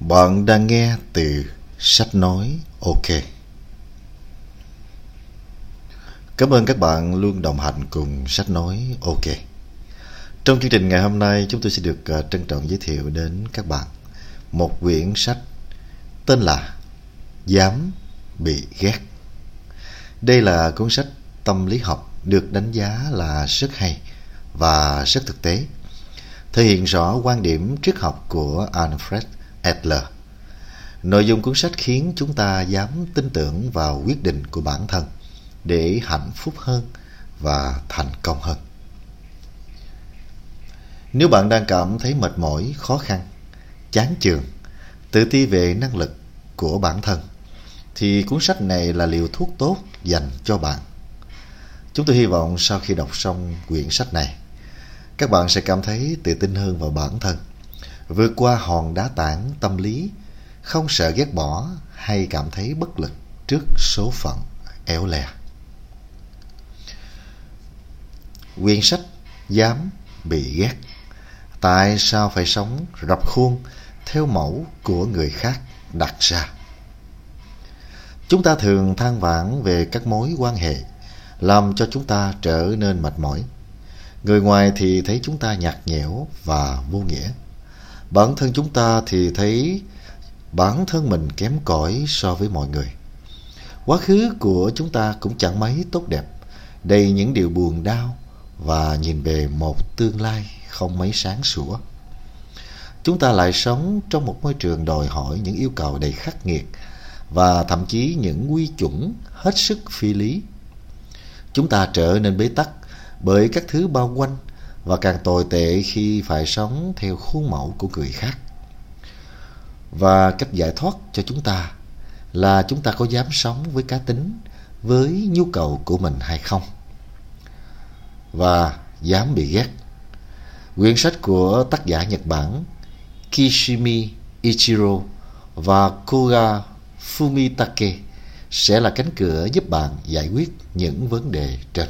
Bạn đang nghe từ sách nói OK. Cảm ơn các bạn luôn đồng hành cùng sách nói OK. Trong chương trình ngày hôm nay, chúng tôi sẽ được ờ, trân trọng giới thiệu đến các bạn một quyển sách tên là Dám bị ghét. Đây là cuốn sách tâm lý học được đánh giá là rất hay và rất thực tế, thể hiện rõ quan điểm triết học của Alfred Adler. Nội dung cuốn sách khiến chúng ta dám tin tưởng vào quyết định của bản thân để hạnh phúc hơn và thành công hơn. Nếu bạn đang cảm thấy mệt mỏi, khó khăn, chán chường, tự ti về năng lực của bản thân, thì cuốn sách này là liều thuốc tốt dành cho bạn. Chúng tôi hy vọng sau khi đọc xong quyển sách này, các bạn sẽ cảm thấy tự tin hơn vào bản thân vượt qua hòn đá tảng tâm lý, không sợ ghét bỏ hay cảm thấy bất lực trước số phận éo le. Quyển sách Dám bị ghét Tại sao phải sống rập khuôn theo mẫu của người khác đặt ra? Chúng ta thường than vãn về các mối quan hệ làm cho chúng ta trở nên mệt mỏi. Người ngoài thì thấy chúng ta nhạt nhẽo và vô nghĩa bản thân chúng ta thì thấy bản thân mình kém cỏi so với mọi người. Quá khứ của chúng ta cũng chẳng mấy tốt đẹp, đầy những điều buồn đau và nhìn về một tương lai không mấy sáng sủa. Chúng ta lại sống trong một môi trường đòi hỏi những yêu cầu đầy khắc nghiệt và thậm chí những quy chuẩn hết sức phi lý. Chúng ta trở nên bế tắc bởi các thứ bao quanh và càng tồi tệ khi phải sống theo khuôn mẫu của người khác. Và cách giải thoát cho chúng ta là chúng ta có dám sống với cá tính, với nhu cầu của mình hay không. Và dám bị ghét. Quyển sách của tác giả Nhật Bản Kishimi Ichiro và Koga Fumitake sẽ là cánh cửa giúp bạn giải quyết những vấn đề trên.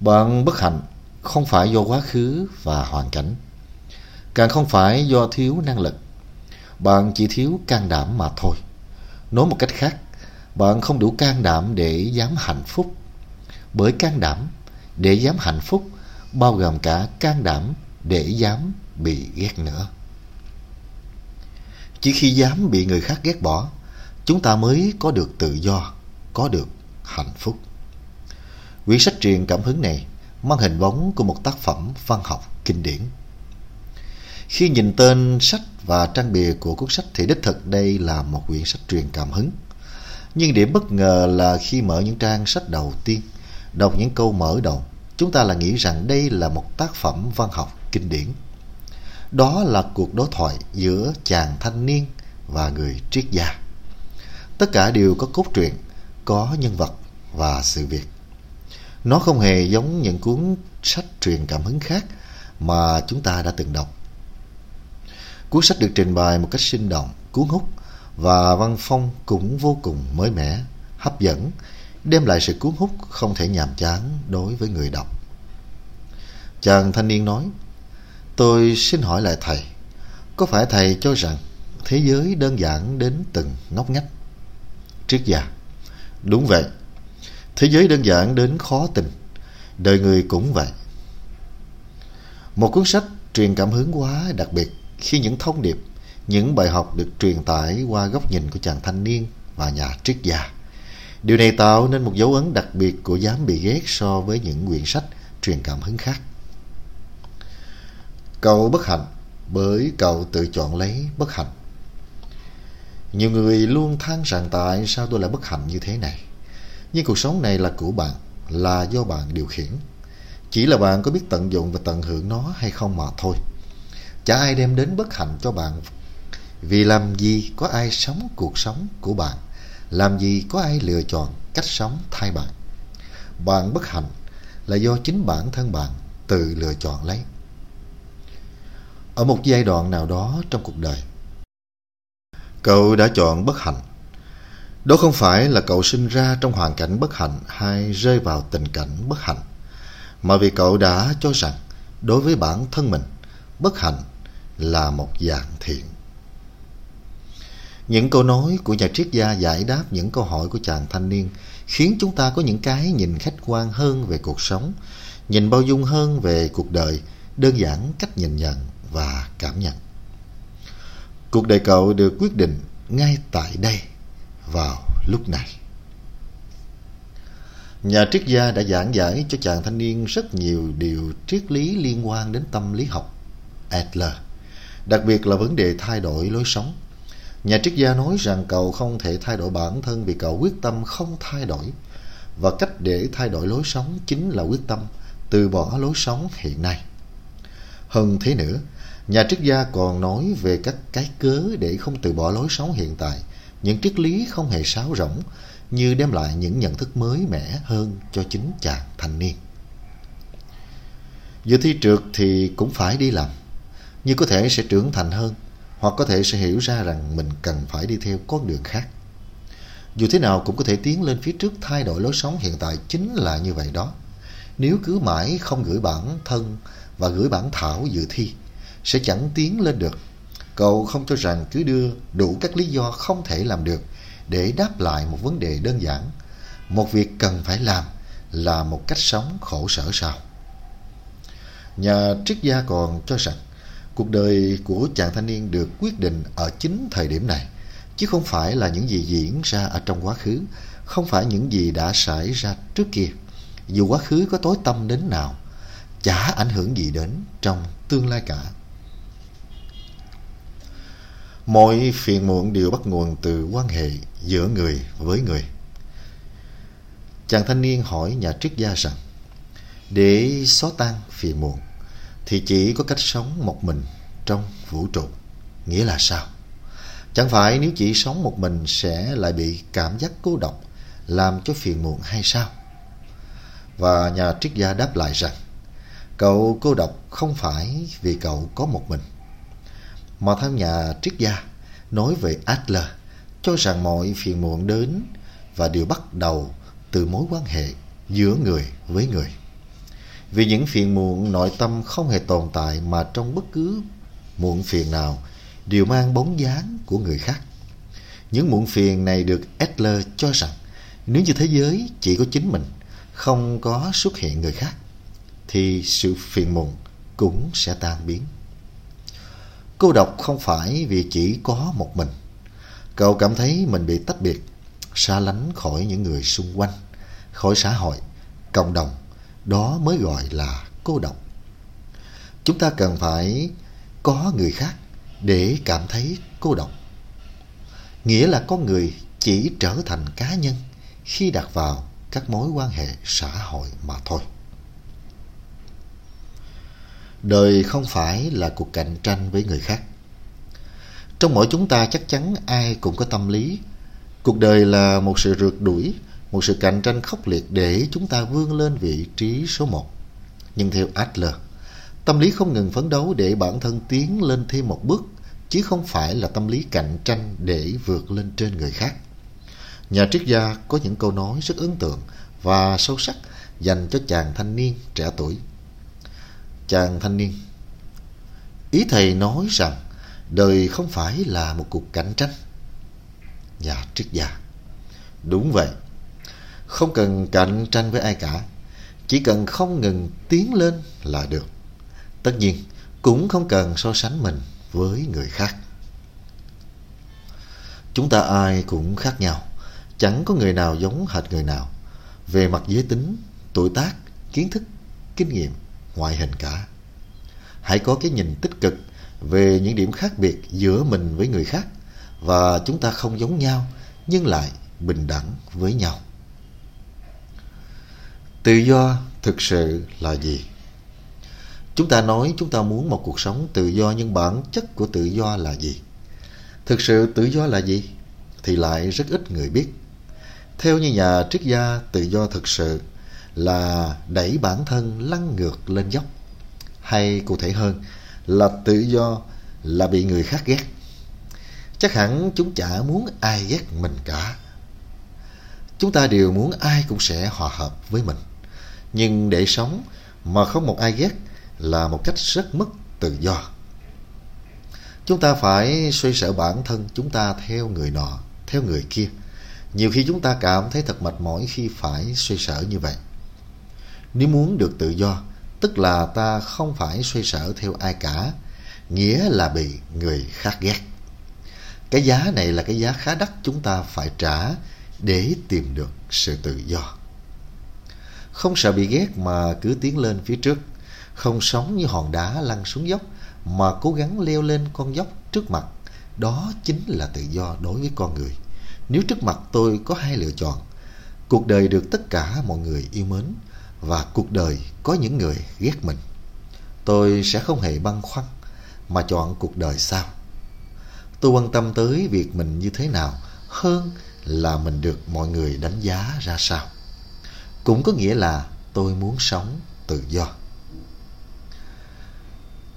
Bạn bất hạnh không phải do quá khứ và hoàn cảnh, càng không phải do thiếu năng lực. Bạn chỉ thiếu can đảm mà thôi. Nói một cách khác, bạn không đủ can đảm để dám hạnh phúc. Bởi can đảm để dám hạnh phúc bao gồm cả can đảm để dám bị ghét nữa. Chỉ khi dám bị người khác ghét bỏ, chúng ta mới có được tự do, có được hạnh phúc. Quyển sách truyền cảm hứng này mang hình bóng của một tác phẩm văn học kinh điển. Khi nhìn tên sách và trang bìa của cuốn sách thì đích thực đây là một quyển sách truyền cảm hứng. Nhưng điểm bất ngờ là khi mở những trang sách đầu tiên, đọc những câu mở đầu, chúng ta lại nghĩ rằng đây là một tác phẩm văn học kinh điển. Đó là cuộc đối thoại giữa chàng thanh niên và người triết gia. Tất cả đều có cốt truyện, có nhân vật và sự việc. Nó không hề giống những cuốn sách truyền cảm hứng khác mà chúng ta đã từng đọc. Cuốn sách được trình bày một cách sinh động, cuốn hút và văn phong cũng vô cùng mới mẻ, hấp dẫn, đem lại sự cuốn hút không thể nhàm chán đối với người đọc. Chàng thanh niên nói, tôi xin hỏi lại thầy, có phải thầy cho rằng thế giới đơn giản đến từng ngóc ngách? Triết già: đúng vậy, Thế giới đơn giản đến khó tình Đời người cũng vậy Một cuốn sách truyền cảm hứng quá đặc biệt Khi những thông điệp, Những bài học được truyền tải qua góc nhìn của chàng thanh niên Và nhà triết gia Điều này tạo nên một dấu ấn đặc biệt của dám bị ghét so với những quyển sách truyền cảm hứng khác. Cậu bất hạnh bởi cậu tự chọn lấy bất hạnh. Nhiều người luôn than rằng tại sao tôi lại bất hạnh như thế này. Nhưng cuộc sống này là của bạn, là do bạn điều khiển. Chỉ là bạn có biết tận dụng và tận hưởng nó hay không mà thôi. Chả ai đem đến bất hạnh cho bạn. Vì làm gì có ai sống cuộc sống của bạn, làm gì có ai lựa chọn cách sống thay bạn. Bạn bất hạnh là do chính bản thân bạn tự lựa chọn lấy. Ở một giai đoạn nào đó trong cuộc đời, cậu đã chọn bất hạnh đó không phải là cậu sinh ra trong hoàn cảnh bất hạnh hay rơi vào tình cảnh bất hạnh, mà vì cậu đã cho rằng đối với bản thân mình, bất hạnh là một dạng thiện. Những câu nói của nhà triết gia giải đáp những câu hỏi của chàng thanh niên khiến chúng ta có những cái nhìn khách quan hơn về cuộc sống, nhìn bao dung hơn về cuộc đời, đơn giản cách nhìn nhận và cảm nhận. Cuộc đời cậu được quyết định ngay tại đây, vào lúc này. Nhà triết gia đã giảng giải cho chàng thanh niên rất nhiều điều triết lý liên quan đến tâm lý học Adler, đặc biệt là vấn đề thay đổi lối sống. Nhà triết gia nói rằng cậu không thể thay đổi bản thân vì cậu quyết tâm không thay đổi. Và cách để thay đổi lối sống chính là quyết tâm từ bỏ lối sống hiện nay. Hơn thế nữa, nhà triết gia còn nói về các cái cớ để không từ bỏ lối sống hiện tại, những triết lý không hề sáo rỗng, như đem lại những nhận thức mới mẻ hơn cho chính chàng thanh niên. Dự thi trượt thì cũng phải đi làm, nhưng có thể sẽ trưởng thành hơn, hoặc có thể sẽ hiểu ra rằng mình cần phải đi theo con đường khác. Dù thế nào cũng có thể tiến lên phía trước thay đổi lối sống hiện tại chính là như vậy đó. Nếu cứ mãi không gửi bản thân và gửi bản thảo dự thi, sẽ chẳng tiến lên được. Cậu không cho rằng cứ đưa đủ các lý do không thể làm được để đáp lại một vấn đề đơn giản. Một việc cần phải làm là một cách sống khổ sở sao. Nhà triết gia còn cho rằng cuộc đời của chàng thanh niên được quyết định ở chính thời điểm này, chứ không phải là những gì diễn ra ở trong quá khứ, không phải những gì đã xảy ra trước kia. Dù quá khứ có tối tâm đến nào, chả ảnh hưởng gì đến trong tương lai cả. Mọi phiền muộn đều bắt nguồn từ quan hệ giữa người với người. Chàng thanh niên hỏi nhà triết gia rằng, để xóa tan phiền muộn thì chỉ có cách sống một mình trong vũ trụ. Nghĩa là sao? Chẳng phải nếu chỉ sống một mình sẽ lại bị cảm giác cô độc làm cho phiền muộn hay sao? Và nhà triết gia đáp lại rằng, cậu cô độc không phải vì cậu có một mình mà theo nhà triết gia nói về Adler cho rằng mọi phiền muộn đến và đều bắt đầu từ mối quan hệ giữa người với người. Vì những phiền muộn nội tâm không hề tồn tại mà trong bất cứ muộn phiền nào đều mang bóng dáng của người khác. Những muộn phiền này được Adler cho rằng nếu như thế giới chỉ có chính mình, không có xuất hiện người khác, thì sự phiền muộn cũng sẽ tan biến. Cô độc không phải vì chỉ có một mình. Cậu cảm thấy mình bị tách biệt, xa lánh khỏi những người xung quanh, khỏi xã hội, cộng đồng. Đó mới gọi là cô độc. Chúng ta cần phải có người khác để cảm thấy cô độc. Nghĩa là con người chỉ trở thành cá nhân khi đặt vào các mối quan hệ xã hội mà thôi. Đời không phải là cuộc cạnh tranh với người khác. Trong mỗi chúng ta chắc chắn ai cũng có tâm lý. Cuộc đời là một sự rượt đuổi, một sự cạnh tranh khốc liệt để chúng ta vươn lên vị trí số một. Nhưng theo Adler, tâm lý không ngừng phấn đấu để bản thân tiến lên thêm một bước, chứ không phải là tâm lý cạnh tranh để vượt lên trên người khác. Nhà triết gia có những câu nói rất ấn tượng và sâu sắc dành cho chàng thanh niên trẻ tuổi chàng thanh niên. Ý thầy nói rằng, đời không phải là một cuộc cạnh tranh. Nhà triết gia, đúng vậy. Không cần cạnh tranh với ai cả, chỉ cần không ngừng tiến lên là được. Tất nhiên, cũng không cần so sánh mình với người khác. Chúng ta ai cũng khác nhau, chẳng có người nào giống hệt người nào. Về mặt giới tính, tuổi tác, kiến thức, kinh nghiệm ngoại hình cả. Hãy có cái nhìn tích cực về những điểm khác biệt giữa mình với người khác và chúng ta không giống nhau nhưng lại bình đẳng với nhau. Tự do thực sự là gì? Chúng ta nói chúng ta muốn một cuộc sống tự do nhưng bản chất của tự do là gì? Thực sự tự do là gì? Thì lại rất ít người biết. Theo như nhà triết gia, tự do thực sự là đẩy bản thân lăn ngược lên dốc. Hay cụ thể hơn là tự do là bị người khác ghét. Chắc hẳn chúng chả muốn ai ghét mình cả. Chúng ta đều muốn ai cũng sẽ hòa hợp với mình. Nhưng để sống mà không một ai ghét là một cách rất mất tự do. Chúng ta phải xoay sở bản thân chúng ta theo người nọ, theo người kia. Nhiều khi chúng ta cảm thấy thật mệt mỏi khi phải xoay sở như vậy nếu muốn được tự do, tức là ta không phải xoay sở theo ai cả, nghĩa là bị người khác ghét. Cái giá này là cái giá khá đắt chúng ta phải trả để tìm được sự tự do. Không sợ bị ghét mà cứ tiến lên phía trước, không sống như hòn đá lăn xuống dốc mà cố gắng leo lên con dốc trước mặt, đó chính là tự do đối với con người. Nếu trước mặt tôi có hai lựa chọn, cuộc đời được tất cả mọi người yêu mến và cuộc đời có những người ghét mình. Tôi sẽ không hề băn khoăn mà chọn cuộc đời sao tôi quan tâm tới việc mình như thế nào hơn là mình được mọi người đánh giá ra sao. Cũng có nghĩa là tôi muốn sống tự do.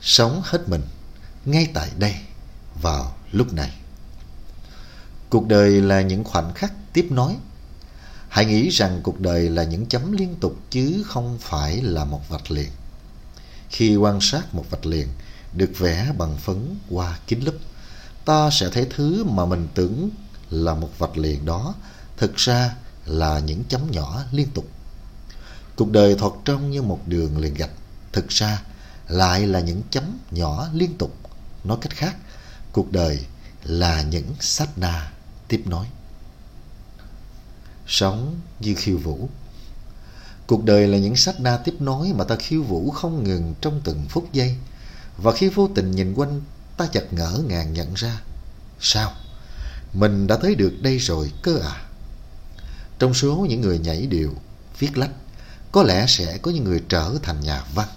Sống hết mình ngay tại đây, vào lúc này. Cuộc đời là những khoảnh khắc tiếp nối hãy nghĩ rằng cuộc đời là những chấm liên tục chứ không phải là một vạch liền. Khi quan sát một vạch liền được vẽ bằng phấn qua kính lúp, ta sẽ thấy thứ mà mình tưởng là một vạch liền đó thực ra là những chấm nhỏ liên tục. Cuộc đời thoạt trông như một đường liền gạch, thực ra lại là những chấm nhỏ liên tục. Nói cách khác, cuộc đời là những sát na tiếp nối sống như khiêu vũ. Cuộc đời là những sách na tiếp nối mà ta khiêu vũ không ngừng trong từng phút giây. Và khi vô tình nhìn quanh, ta chợt ngỡ ngàng nhận ra, sao? Mình đã tới được đây rồi cơ à? Trong số những người nhảy điệu, viết lách, có lẽ sẽ có những người trở thành nhà văn.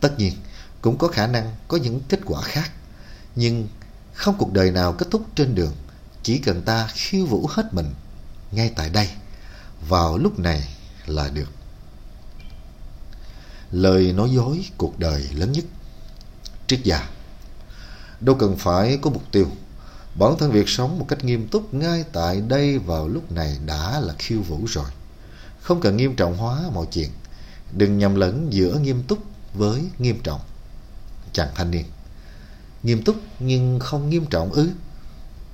Tất nhiên, cũng có khả năng có những kết quả khác. Nhưng không cuộc đời nào kết thúc trên đường. Chỉ cần ta khiêu vũ hết mình ngay tại đây. Vào lúc này là được. Lời nói dối cuộc đời lớn nhất. Triết gia, đâu cần phải có mục tiêu. Bản thân việc sống một cách nghiêm túc ngay tại đây vào lúc này đã là khiêu vũ rồi. Không cần nghiêm trọng hóa mọi chuyện. Đừng nhầm lẫn giữa nghiêm túc với nghiêm trọng. Chàng thanh niên, nghiêm túc nhưng không nghiêm trọng ư?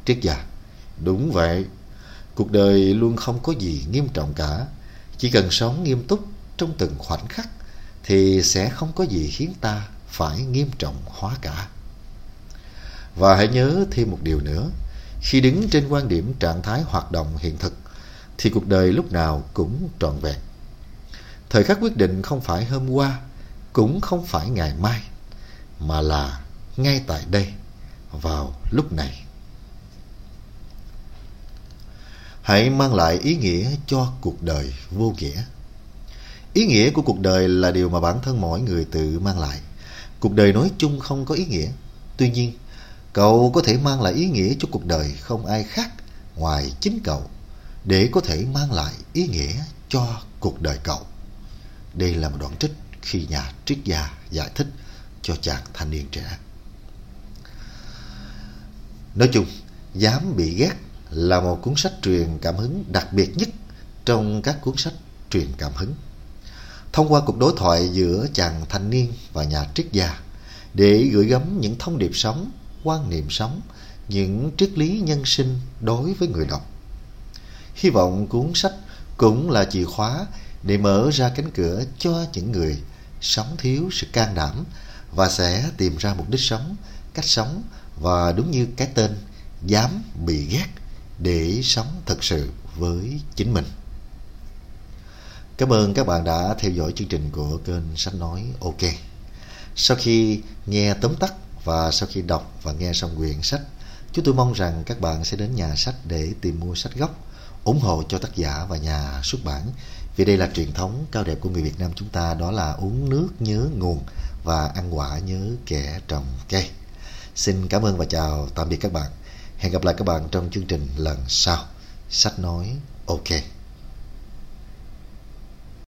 Triết gia, đúng vậy cuộc đời luôn không có gì nghiêm trọng cả. Chỉ cần sống nghiêm túc trong từng khoảnh khắc thì sẽ không có gì khiến ta phải nghiêm trọng hóa cả. Và hãy nhớ thêm một điều nữa. Khi đứng trên quan điểm trạng thái hoạt động hiện thực, thì cuộc đời lúc nào cũng trọn vẹn. Thời khắc quyết định không phải hôm qua, cũng không phải ngày mai, mà là ngay tại đây, vào lúc này. Hãy mang lại ý nghĩa cho cuộc đời vô nghĩa. Ý nghĩa của cuộc đời là điều mà bản thân mỗi người tự mang lại. Cuộc đời nói chung không có ý nghĩa. Tuy nhiên, cậu có thể mang lại ý nghĩa cho cuộc đời không ai khác ngoài chính cậu để có thể mang lại ý nghĩa cho cuộc đời cậu. Đây là một đoạn trích khi nhà triết gia giải thích cho chàng thanh niên trẻ. Nói chung, dám bị ghét là một cuốn sách truyền cảm hứng đặc biệt nhất trong các cuốn sách truyền cảm hứng. Thông qua cuộc đối thoại giữa chàng thanh niên và nhà triết gia để gửi gắm những thông điệp sống, quan niệm sống, những triết lý nhân sinh đối với người đọc. Hy vọng cuốn sách cũng là chìa khóa để mở ra cánh cửa cho những người sống thiếu sự can đảm và sẽ tìm ra mục đích sống, cách sống và đúng như cái tên, dám bị ghét để sống thật sự với chính mình. Cảm ơn các bạn đã theo dõi chương trình của kênh sách nói ok. Sau khi nghe tóm tắt và sau khi đọc và nghe xong quyển sách, chúng tôi mong rằng các bạn sẽ đến nhà sách để tìm mua sách gốc, ủng hộ cho tác giả và nhà xuất bản. Vì đây là truyền thống cao đẹp của người Việt Nam chúng ta, đó là uống nước nhớ nguồn và ăn quả nhớ kẻ trồng cây. Xin cảm ơn và chào tạm biệt các bạn hẹn gặp lại các bạn trong chương trình lần sau. Sách nói ok.